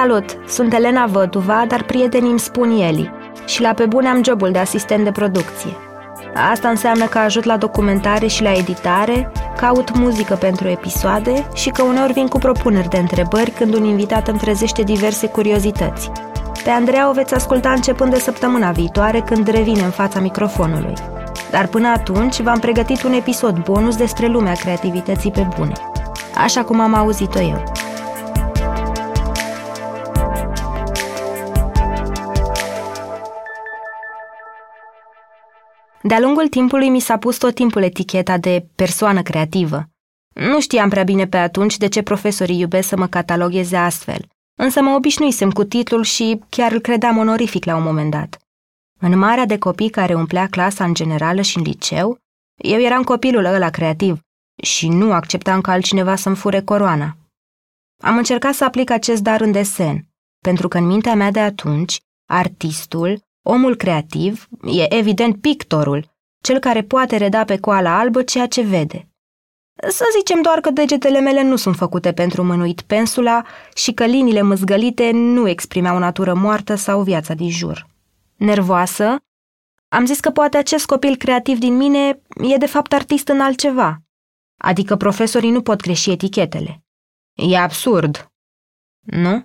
Salut, sunt Elena Văduva, dar prietenii îmi spun Eli și la pe bune am jobul de asistent de producție. Asta înseamnă că ajut la documentare și la editare, caut muzică pentru episoade și că uneori vin cu propuneri de întrebări când un invitat îmi trezește diverse curiozități. Pe Andreea o veți asculta începând de săptămâna viitoare când revine în fața microfonului. Dar până atunci v-am pregătit un episod bonus despre lumea creativității pe bune. Așa cum am auzit-o eu. De-a lungul timpului mi s-a pus tot timpul eticheta de persoană creativă. Nu știam prea bine pe atunci de ce profesorii iubesc să mă catalogheze astfel, însă mă obișnuisem cu titlul și chiar îl credeam onorific la un moment dat. În marea de copii care umplea clasa în generală și în liceu, eu eram copilul ăla creativ și nu acceptam ca altcineva să-mi fure coroana. Am încercat să aplic acest dar în desen, pentru că în mintea mea de atunci, artistul, omul creativ, e evident pictorul, cel care poate reda pe coala albă ceea ce vede. Să zicem doar că degetele mele nu sunt făcute pentru mânuit pensula și că liniile măzgălite nu exprimeau natură moartă sau viața din jur. Nervoasă, am zis că poate acest copil creativ din mine e de fapt artist în altceva. Adică profesorii nu pot greși etichetele. E absurd. Nu?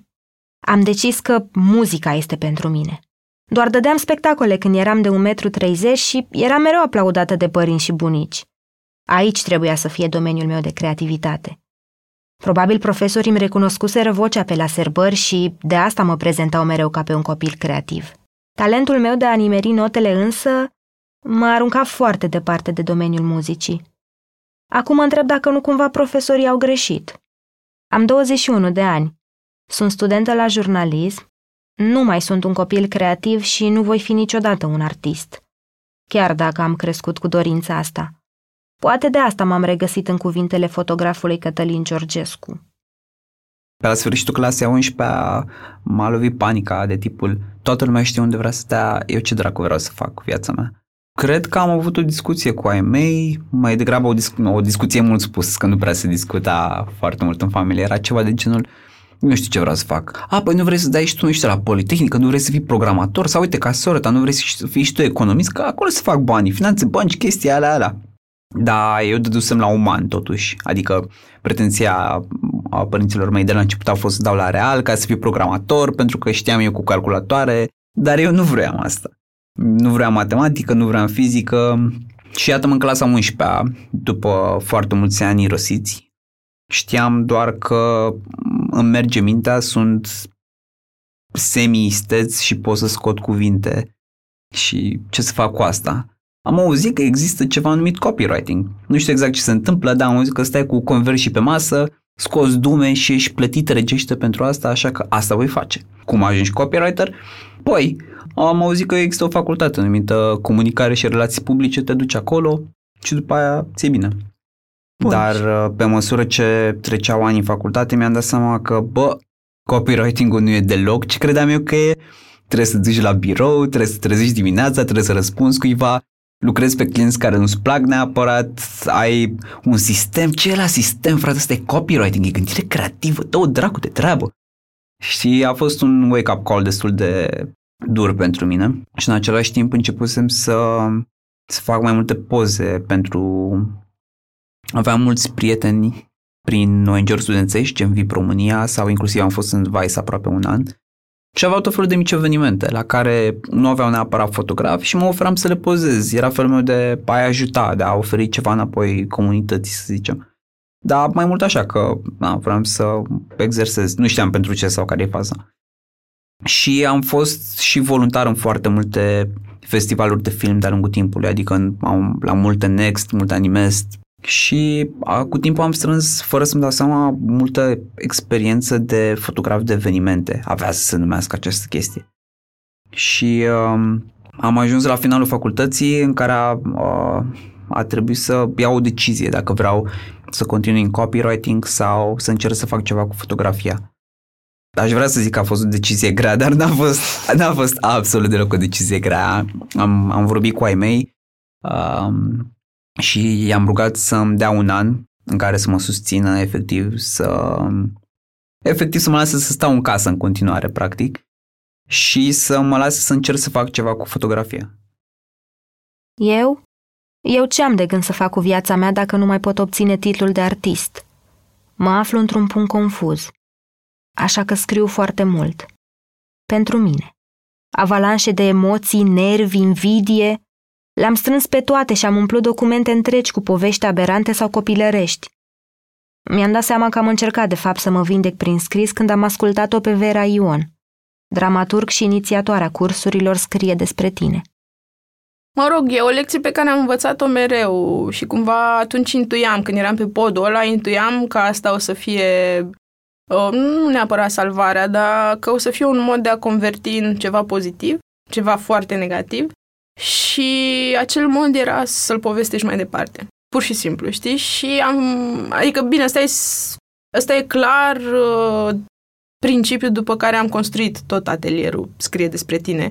Am decis că muzica este pentru mine. Doar dădeam spectacole când eram de 1,30 m și eram mereu aplaudată de părinți și bunici. Aici trebuia să fie domeniul meu de creativitate. Probabil profesorii îmi recunoscuseră vocea pe la serbări și de asta mă prezentau mereu ca pe un copil creativ. Talentul meu de a nimeri notele însă mă arunca foarte departe de domeniul muzicii. Acum mă întreb dacă nu cumva profesorii au greșit. Am 21 de ani. Sunt studentă la jurnalism nu mai sunt un copil creativ și nu voi fi niciodată un artist. Chiar dacă am crescut cu dorința asta. Poate de asta m-am regăsit în cuvintele fotografului Cătălin Georgescu. Pe la sfârșitul clasei 11 m-a lovit panica de tipul toată lumea știe unde vrea să stea, eu ce dracu vreau să fac cu viața mea. Cred că am avut o discuție cu ai mei, mai degrabă o, discu- o discuție mult spus, că nu prea se discuta foarte mult în familie, era ceva de genul nu știu ce vreau să fac. A, păi nu vrei să dai și tu, nu știu, la Politehnică, nu vrei să fii programator sau uite, ca soră ta, nu vrei să fii și tu economist, că acolo să fac banii, finanțe, bănci, chestii alea, alea. Da, eu dădusem la uman totuși, adică pretenția a părinților mei de la început a fost să dau la real ca să fiu programator, pentru că știam eu cu calculatoare, dar eu nu vreau asta. Nu vreau matematică, nu vreau fizică și iată în clasa 11 după foarte mulți ani irosiți, Știam doar că îmi merge mintea, sunt semi-isteți și pot să scot cuvinte și ce să fac cu asta. Am auzit că există ceva numit copywriting. Nu știu exact ce se întâmplă, dar am auzit că stai cu conversii pe masă, scoți dume și ești plătit regește pentru asta, așa că asta voi face. Cum ajungi copywriter? Păi, am auzit că există o facultate numită comunicare și relații publice, te duci acolo și după aia ți bine. Bun. Dar uh, pe măsură ce treceau ani în facultate, mi-am dat seama că, bă, copywriting-ul nu e deloc ce credeam eu că e. Trebuie să duci la birou, trebuie să trezești dimineața, trebuie să răspunzi cuiva, lucrezi pe clienți care nu-ți plac neapărat, ai un sistem. Ce e la sistem, frate? Asta e copywriting, e gândire creativă, dă o dracu de treabă. Și a fost un wake-up call destul de dur pentru mine și în același timp începusem să, să fac mai multe poze pentru Aveam mulți prieteni prin ONG-uri studențești, gen VIP România sau inclusiv am fost în Vice aproape un an și aveau tot felul de mici evenimente la care nu aveau neapărat fotograf și mă oferam să le pozez. Era felul meu de a ajuta, de a oferi ceva înapoi comunității, să zicem. Dar mai mult așa că na, vreau să exersez. Nu știam pentru ce sau care e faza. Și am fost și voluntar în foarte multe festivaluri de film de-a lungul timpului, adică în, am, la multe Next, multe Animest, și a, cu timpul am strâns, fără să-mi dau seama, multă experiență de fotograf de evenimente. Avea să se numească această chestie. Și um, am ajuns la finalul facultății în care a, a, a trebuit să iau o decizie dacă vreau să continui în copywriting sau să încerc să fac ceva cu fotografia. Aș vrea să zic că a fost o decizie grea, dar n-a fost, n-a fost absolut deloc o decizie grea. Am, am vorbit cu ai mei, um, și i-am rugat să-mi dea un an în care să mă susțină efectiv să efectiv să mă lase să stau în casă în continuare, practic, și să mă lase să încerc să fac ceva cu fotografia. Eu? Eu ce am de gând să fac cu viața mea dacă nu mai pot obține titlul de artist? Mă aflu într-un punct confuz. Așa că scriu foarte mult. Pentru mine. Avalanșe de emoții, nervi, invidie. Le-am strâns pe toate și am umplut documente întregi cu povești aberante sau copilărești. Mi-am dat seama că am încercat de fapt să mă vindec prin scris când am ascultat-o pe Vera Ion. Dramaturg și inițiatoarea cursurilor scrie despre tine. Mă rog, e o lecție pe care am învățat-o mereu și cumva atunci intuiam, când eram pe podul ăla, intuiam că asta o să fie, uh, nu neapărat salvarea, dar că o să fie un mod de a converti în ceva pozitiv, ceva foarte negativ și acel mod era să-l povestești mai departe. Pur și simplu, știi? Și am, adică bine, asta e, asta e clar uh, principiul după care am construit tot atelierul Scrie despre tine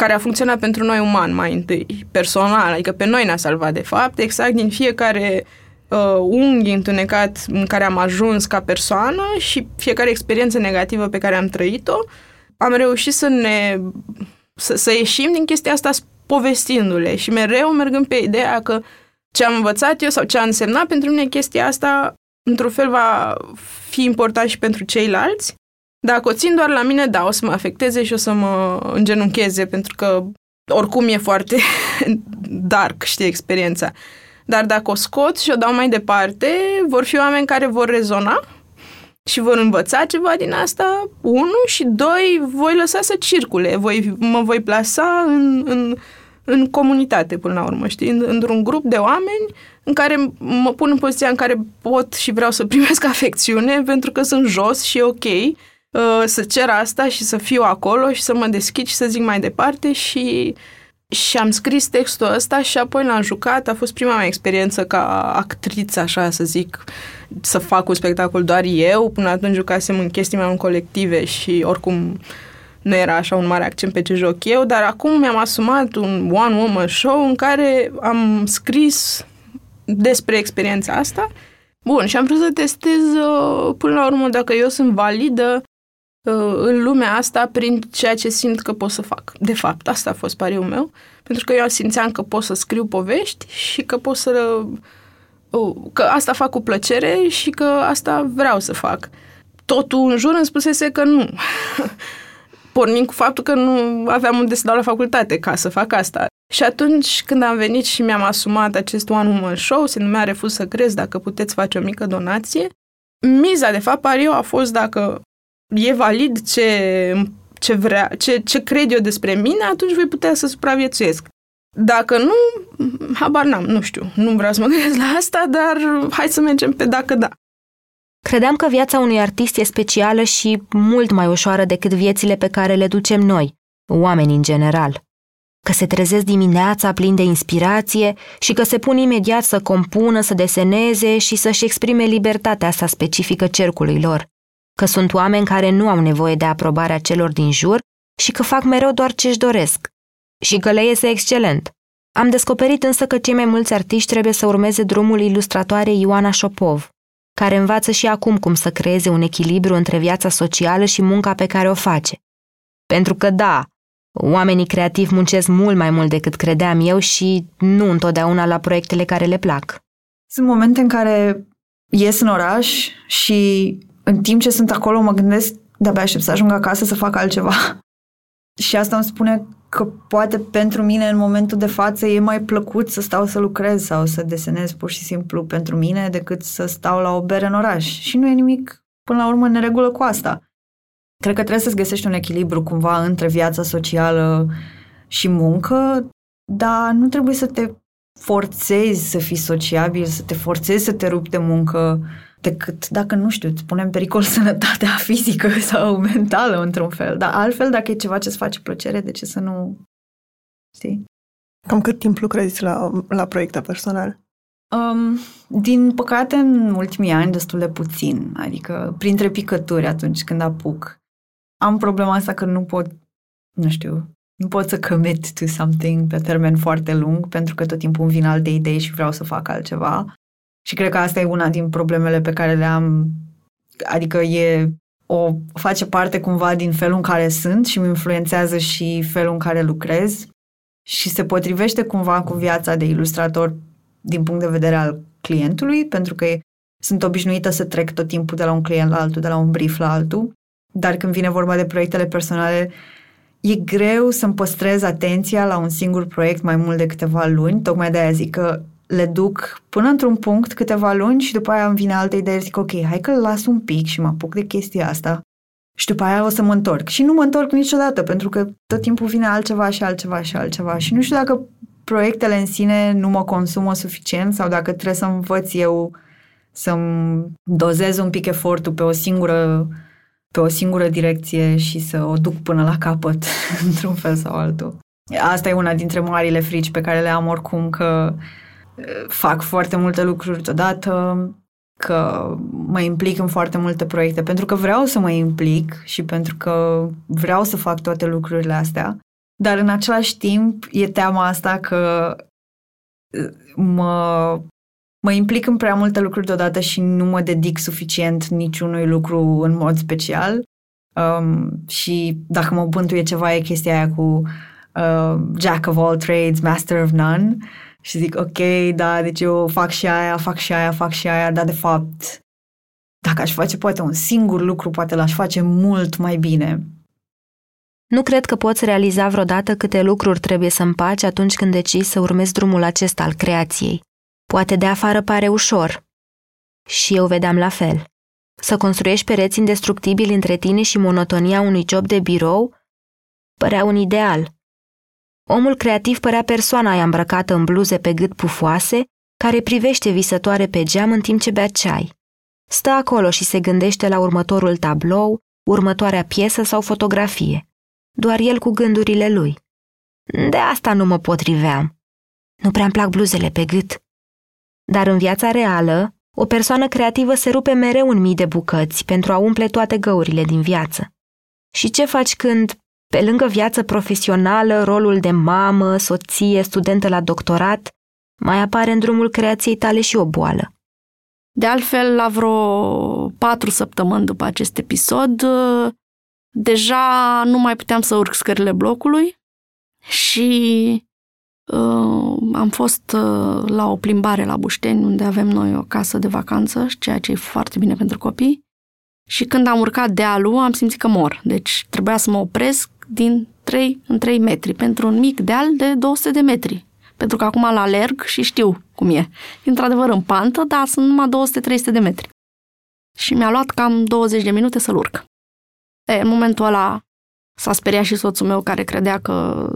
care a funcționat pentru noi uman mai întâi, personal, adică pe noi ne-a salvat de fapt, exact din fiecare uh, unghi întunecat în care am ajuns ca persoană și fiecare experiență negativă pe care am trăit-o, am reușit să ne să, să ieșim din chestia asta povestindu-le și mereu mergând pe ideea că ce am învățat eu sau ce a însemnat pentru mine chestia asta, într-un fel va fi important și pentru ceilalți dacă o țin doar la mine, da, o să mă afecteze și o să mă îngenuncheze, pentru că oricum e foarte dark, știi, experiența. Dar dacă o scot și o dau mai departe, vor fi oameni care vor rezona și vor învăța ceva din asta, unu, și doi, voi lăsa să circule, voi, mă voi plasa în, în, în comunitate până la urmă, știi, într-un grup de oameni în care mă pun în poziția în care pot și vreau să primesc afecțiune pentru că sunt jos și e ok Uh, să cer asta și să fiu acolo și să mă deschid și să zic mai departe și și am scris textul ăsta și apoi l-am jucat. A fost prima mea experiență ca actriță, așa să zic, să fac un spectacol doar eu. Până atunci jucasem în chestii mai în colective și oricum nu era așa un mare accent pe ce joc eu, dar acum mi-am asumat un one-woman show în care am scris despre experiența asta. Bun, și am vrut să testez uh, până la urmă dacă eu sunt validă Uh, în lumea asta prin ceea ce simt că pot să fac. De fapt, asta a fost pariul meu, pentru că eu simțeam că pot să scriu povești și că pot să... Uh, că asta fac cu plăcere și că asta vreau să fac. Totul în jur îmi spusese că nu. Pornind cu faptul că nu aveam unde să dau la facultate ca să fac asta. Și atunci când am venit și mi-am asumat acest One Woman Show, se numea Refuz să crezi dacă puteți face o mică donație, miza, de fapt, pariu a fost dacă e valid ce, ce, vrea, ce, ce cred eu despre mine, atunci voi putea să supraviețuiesc. Dacă nu, habar n-am, nu știu, nu vreau să mă gândesc la asta, dar hai să mergem pe dacă da. Credeam că viața unui artist e specială și mult mai ușoară decât viețile pe care le ducem noi, oamenii în general. Că se trezesc dimineața plin de inspirație și că se pun imediat să compună, să deseneze și să-și exprime libertatea asta specifică cercului lor că sunt oameni care nu au nevoie de aprobarea celor din jur și că fac mereu doar ce-și doresc și că le iese excelent. Am descoperit însă că cei mai mulți artiști trebuie să urmeze drumul ilustratoarei Ioana Șopov, care învață și acum cum să creeze un echilibru între viața socială și munca pe care o face. Pentru că da, oamenii creativi muncesc mult mai mult decât credeam eu și nu întotdeauna la proiectele care le plac. Sunt momente în care ies în oraș și în timp ce sunt acolo mă gândesc, de-abia aștept să ajung acasă să fac altceva. și asta îmi spune că poate pentru mine în momentul de față e mai plăcut să stau să lucrez sau să desenez pur și simplu pentru mine decât să stau la o bere în oraș. Și nu e nimic până la urmă în regulă cu asta. Cred că trebuie să-ți găsești un echilibru cumva între viața socială și muncă, dar nu trebuie să te forțezi să fii sociabil, să te forțezi să te rupi de muncă, decât dacă, nu știu, îți pune în pericol sănătatea fizică sau mentală într-un fel. Dar altfel, dacă e ceva ce îți face plăcere, de ce să nu... Știi? Cam cât timp lucrezi la, la proiecte personal? Um, din păcate, în ultimii ani, destul de puțin. Adică, printre picături atunci când apuc. Am problema asta că nu pot, nu știu, nu pot să commit to something pe termen foarte lung, pentru că tot timpul îmi vin alte idei și vreau să fac altceva. Și cred că asta e una din problemele pe care le am, adică e o face parte cumva din felul în care sunt și îmi influențează și felul în care lucrez. Și se potrivește cumva cu viața de ilustrator din punct de vedere al clientului, pentru că sunt obișnuită să trec tot timpul de la un client la altul, de la un brief la altul, dar când vine vorba de proiectele personale, e greu să-mi păstrez atenția la un singur proiect mai mult de câteva luni, tocmai de aia zic că le duc până într-un punct câteva luni și după aia îmi vine alte idei, zic ok, hai că las un pic și mă apuc de chestia asta. Și după aia o să mă întorc. Și nu mă întorc niciodată, pentru că tot timpul vine altceva și altceva și altceva. Și nu știu dacă proiectele în sine nu mă consumă suficient sau dacă trebuie să învăț eu să-mi dozez un pic efortul pe o singură pe o singură direcție și să o duc până la capăt, într-un fel sau altul. Asta e una dintre marile frici pe care le am oricum, că fac foarte multe lucruri deodată, că mă implic în foarte multe proiecte, pentru că vreau să mă implic și pentru că vreau să fac toate lucrurile astea, dar în același timp e teama asta că mă, mă implic în prea multe lucruri deodată și nu mă dedic suficient niciunui lucru în mod special. Um, și dacă mă bântuie ceva e chestia aia cu uh, Jack of all trades, master of none. Și zic, ok, da, deci eu fac și aia, fac și aia, fac și aia, dar de fapt, dacă aș face poate un singur lucru, poate l-aș face mult mai bine. Nu cred că poți realiza vreodată câte lucruri trebuie să împaci atunci când decizi să urmezi drumul acesta al creației. Poate de afară pare ușor. Și eu vedeam la fel. Să construiești pereți indestructibili între tine și monotonia unui job de birou părea un ideal. Omul creativ părea persoana aia îmbrăcată în bluze pe gât pufoase, care privește visătoare pe geam în timp ce bea ceai. Stă acolo și se gândește la următorul tablou, următoarea piesă sau fotografie. Doar el cu gândurile lui. De asta nu mă potriveam. Nu prea-mi plac bluzele pe gât. Dar în viața reală, o persoană creativă se rupe mereu în mii de bucăți pentru a umple toate găurile din viață. Și ce faci când, pe lângă viață profesională, rolul de mamă, soție, studentă la doctorat, mai apare în drumul creației tale și o boală? De altfel, la vreo patru săptămâni după acest episod, deja nu mai puteam să urc scările blocului și uh, am fost uh, la o plimbare la Bușteni, unde avem noi o casă de vacanță, ceea ce e foarte bine pentru copii. Și când am urcat dealul, am simțit că mor. Deci trebuia să mă opresc din 3 în 3 metri, pentru un mic deal de 200 de metri. Pentru că acum la alerg și știu cum e. Într-adevăr în pantă, dar sunt numai 200-300 de metri. Și mi-a luat cam 20 de minute să-l urc. E, în momentul ăla s-a speriat și soțul meu care credea că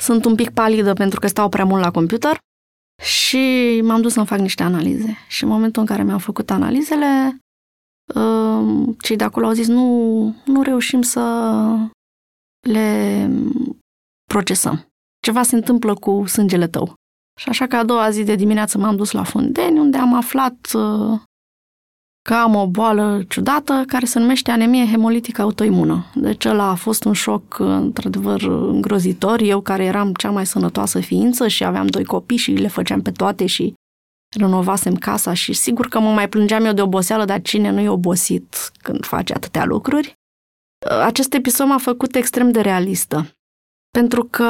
sunt un pic palidă pentru că stau prea mult la computer și m-am dus să-mi fac niște analize. Și în momentul în care mi-am făcut analizele, um, cei de acolo au zis nu, nu reușim să le procesăm. Ceva se întâmplă cu sângele tău. Și așa că a doua zi de dimineață m-am dus la Fundeni, unde am aflat uh, că am o boală ciudată care se numește anemie hemolitică autoimună. Deci ăla a fost un șoc într-adevăr îngrozitor. Eu care eram cea mai sănătoasă ființă și aveam doi copii și le făceam pe toate și renovasem casa și sigur că mă mai plângeam eu de oboseală, dar cine nu e obosit când face atâtea lucruri? Acest episod m-a făcut extrem de realistă. Pentru că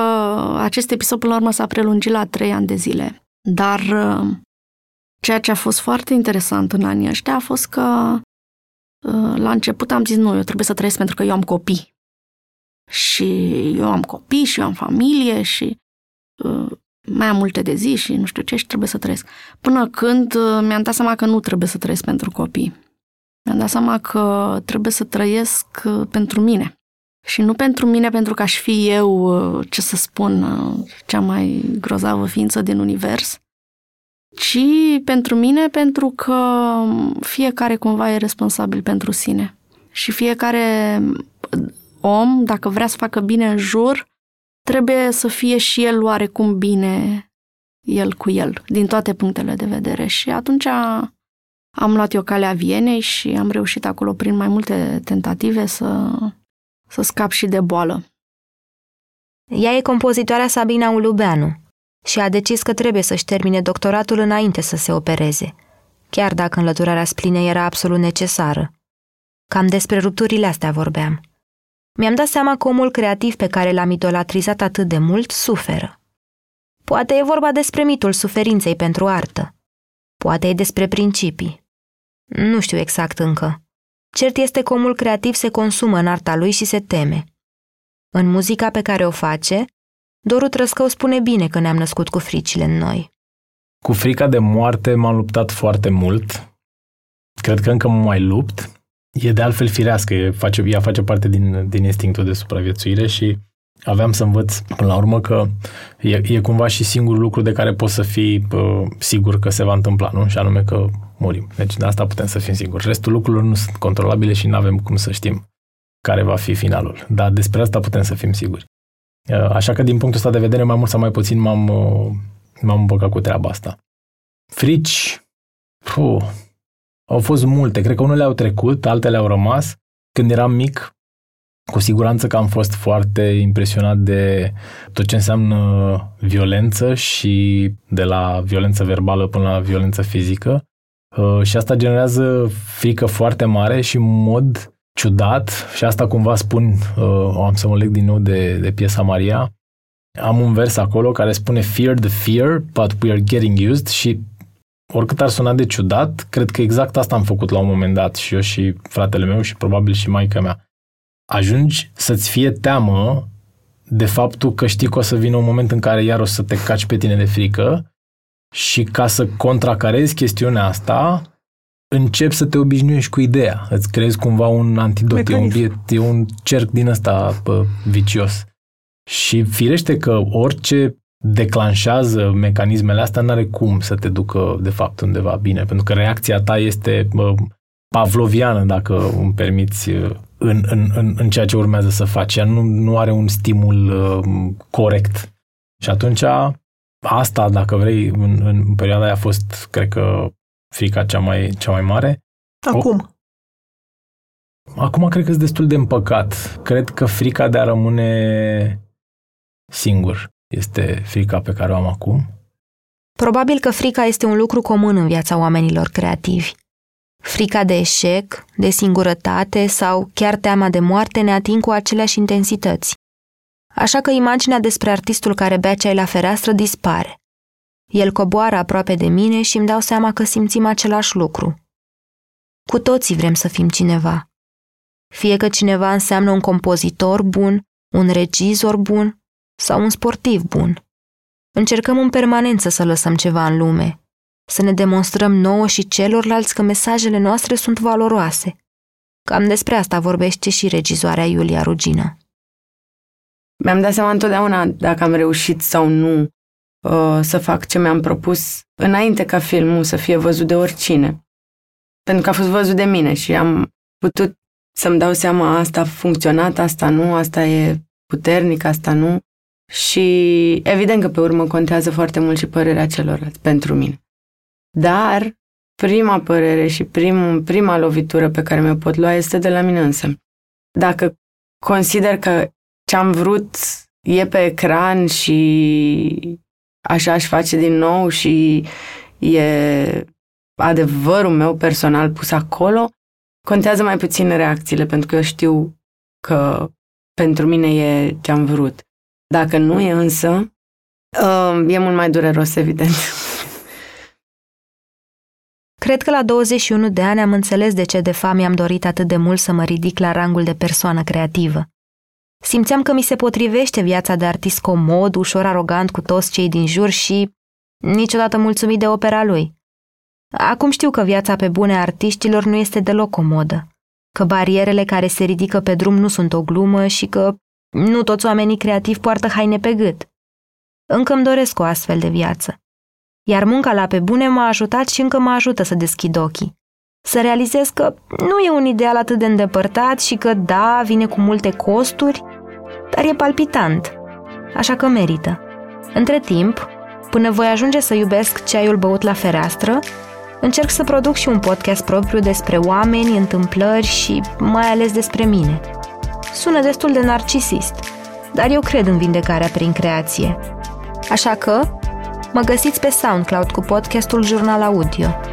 acest episod, până la urmă, s-a prelungit la trei ani de zile. Dar Ceea ce a fost foarte interesant în anii ăștia a fost că uh, la început am zis, nu, eu trebuie să trăiesc pentru că eu am copii. Și eu am copii și eu am familie și uh, mai am multe de zi și nu știu ce și trebuie să trăiesc. Până când uh, mi-am dat seama că nu trebuie să trăiesc pentru copii. Mi-am dat seama că trebuie să trăiesc pentru mine. Și nu pentru mine pentru că aș fi eu, ce să spun, cea mai grozavă ființă din univers, ci pentru mine pentru că fiecare cumva e responsabil pentru sine. Și fiecare om, dacă vrea să facă bine în jur, trebuie să fie și el oarecum bine el cu el, din toate punctele de vedere. Și atunci am luat eu calea Vienei și am reușit acolo prin mai multe tentative să, să scap și de boală. Ea e compozitoarea Sabina Ulubeanu, și a decis că trebuie să-și termine doctoratul înainte să se opereze, chiar dacă înlăturarea splinei era absolut necesară. Cam despre rupturile astea vorbeam. Mi-am dat seama că omul creativ pe care l-am idolatrizat atât de mult suferă. Poate e vorba despre mitul suferinței pentru artă. Poate e despre principii. Nu știu exact încă. Cert este că omul creativ se consumă în arta lui și se teme. În muzica pe care o face, Doru Trăscău spune bine că ne-am născut cu fricile în noi. Cu frica de moarte m-am luptat foarte mult. Cred că încă mă mai lupt. E de altfel firească, e face, ea face parte din, din instinctul de supraviețuire și aveam să învăț până la urmă că e, e cumva și singurul lucru de care poți să fii uh, sigur că se va întâmpla, nu? Și anume că murim. Deci de asta putem să fim siguri. Restul lucrurilor nu sunt controlabile și nu avem cum să știm care va fi finalul. Dar despre asta putem să fim siguri. Uh, așa că din punctul ăsta de vedere, mai mult sau mai puțin m-am, uh, m-am împăcat cu treaba asta. Frici, puh, au fost multe. Cred că unele au trecut, altele au rămas. Când eram mic, cu siguranță că am fost foarte impresionat de tot ce înseamnă violență și de la violență verbală până la violență fizică. Uh, și asta generează frică foarte mare și în mod ciudat, și asta cumva spun, uh, am să mă leg din nou de, de piesa Maria, am un vers acolo care spune Fear the fear, but we are getting used și oricât ar suna de ciudat, cred că exact asta am făcut la un moment dat și eu și fratele meu și probabil și maica mea. Ajungi să-ți fie teamă de faptul că știi că o să vină un moment în care iar o să te caci pe tine de frică și ca să contracarezi chestiunea asta, începi să te obișnuiești cu ideea. Îți creezi cumva un antidot, e un, e un cerc din ăsta pă, vicios. Și firește că orice declanșează mecanismele astea, n-are cum să te ducă, de fapt, undeva bine, pentru că reacția ta este bă, pavloviană, dacă îmi permiți, în, în, în, în ceea ce urmează să faci. Ea nu, nu are un stimul uh, corect. Și atunci, asta, dacă vrei, în, în perioada aia a fost, cred că, frica cea mai, cea mai mare. Acum? O, acum cred că sunt destul de împăcat. Cred că frica de a rămâne singur este frica pe care o am acum? Probabil că frica este un lucru comun în viața oamenilor creativi. Frica de eșec, de singurătate sau chiar teama de moarte ne ating cu aceleași intensități. Așa că imaginea despre artistul care bea ceai la fereastră dispare. El coboară aproape de mine și îmi dau seama că simțim același lucru. Cu toții vrem să fim cineva. Fie că cineva înseamnă un compozitor bun, un regizor bun sau un sportiv bun. Încercăm în permanență să lăsăm ceva în lume, să ne demonstrăm nouă și celorlalți că mesajele noastre sunt valoroase. Cam despre asta vorbește și regizoarea Iulia Rugină. Mi-am dat seama întotdeauna dacă am reușit sau nu uh, să fac ce mi-am propus înainte ca filmul să fie văzut de oricine. Pentru că a fost văzut de mine și am putut să-mi dau seama asta a funcționat, asta nu, asta e puternic, asta nu. Și evident că pe urmă contează foarte mult și părerea celorlalți pentru mine. Dar prima părere și prim, prima lovitură pe care mi-o pot lua este de la mine însă. Dacă consider că ce am vrut e pe ecran și așa aș face din nou și e adevărul meu personal pus acolo, contează mai puțin reacțiile, pentru că eu știu că pentru mine e ce am vrut. Dacă nu e însă, uh, e mult mai dureros, evident. Cred că la 21 de ani am înțeles de ce de fapt mi-am dorit atât de mult să mă ridic la rangul de persoană creativă. Simțeam că mi se potrivește viața de artist comod, ușor arogant cu toți cei din jur și niciodată mulțumit de opera lui. Acum știu că viața pe bune a artiștilor nu este deloc comodă, că barierele care se ridică pe drum nu sunt o glumă și că nu toți oamenii creativi poartă haine pe gât. Încă îmi doresc o astfel de viață. Iar munca la pe bune m-a ajutat și încă mă ajută să deschid ochii. Să realizez că nu e un ideal atât de îndepărtat și că, da, vine cu multe costuri, dar e palpitant. Așa că merită. Între timp, până voi ajunge să iubesc ceaiul băut la fereastră, încerc să produc și un podcast propriu despre oameni, întâmplări și mai ales despre mine – Sună destul de narcisist, dar eu cred în vindecarea prin creație. Așa că, mă găsiți pe SoundCloud cu podcastul Jurnal Audio –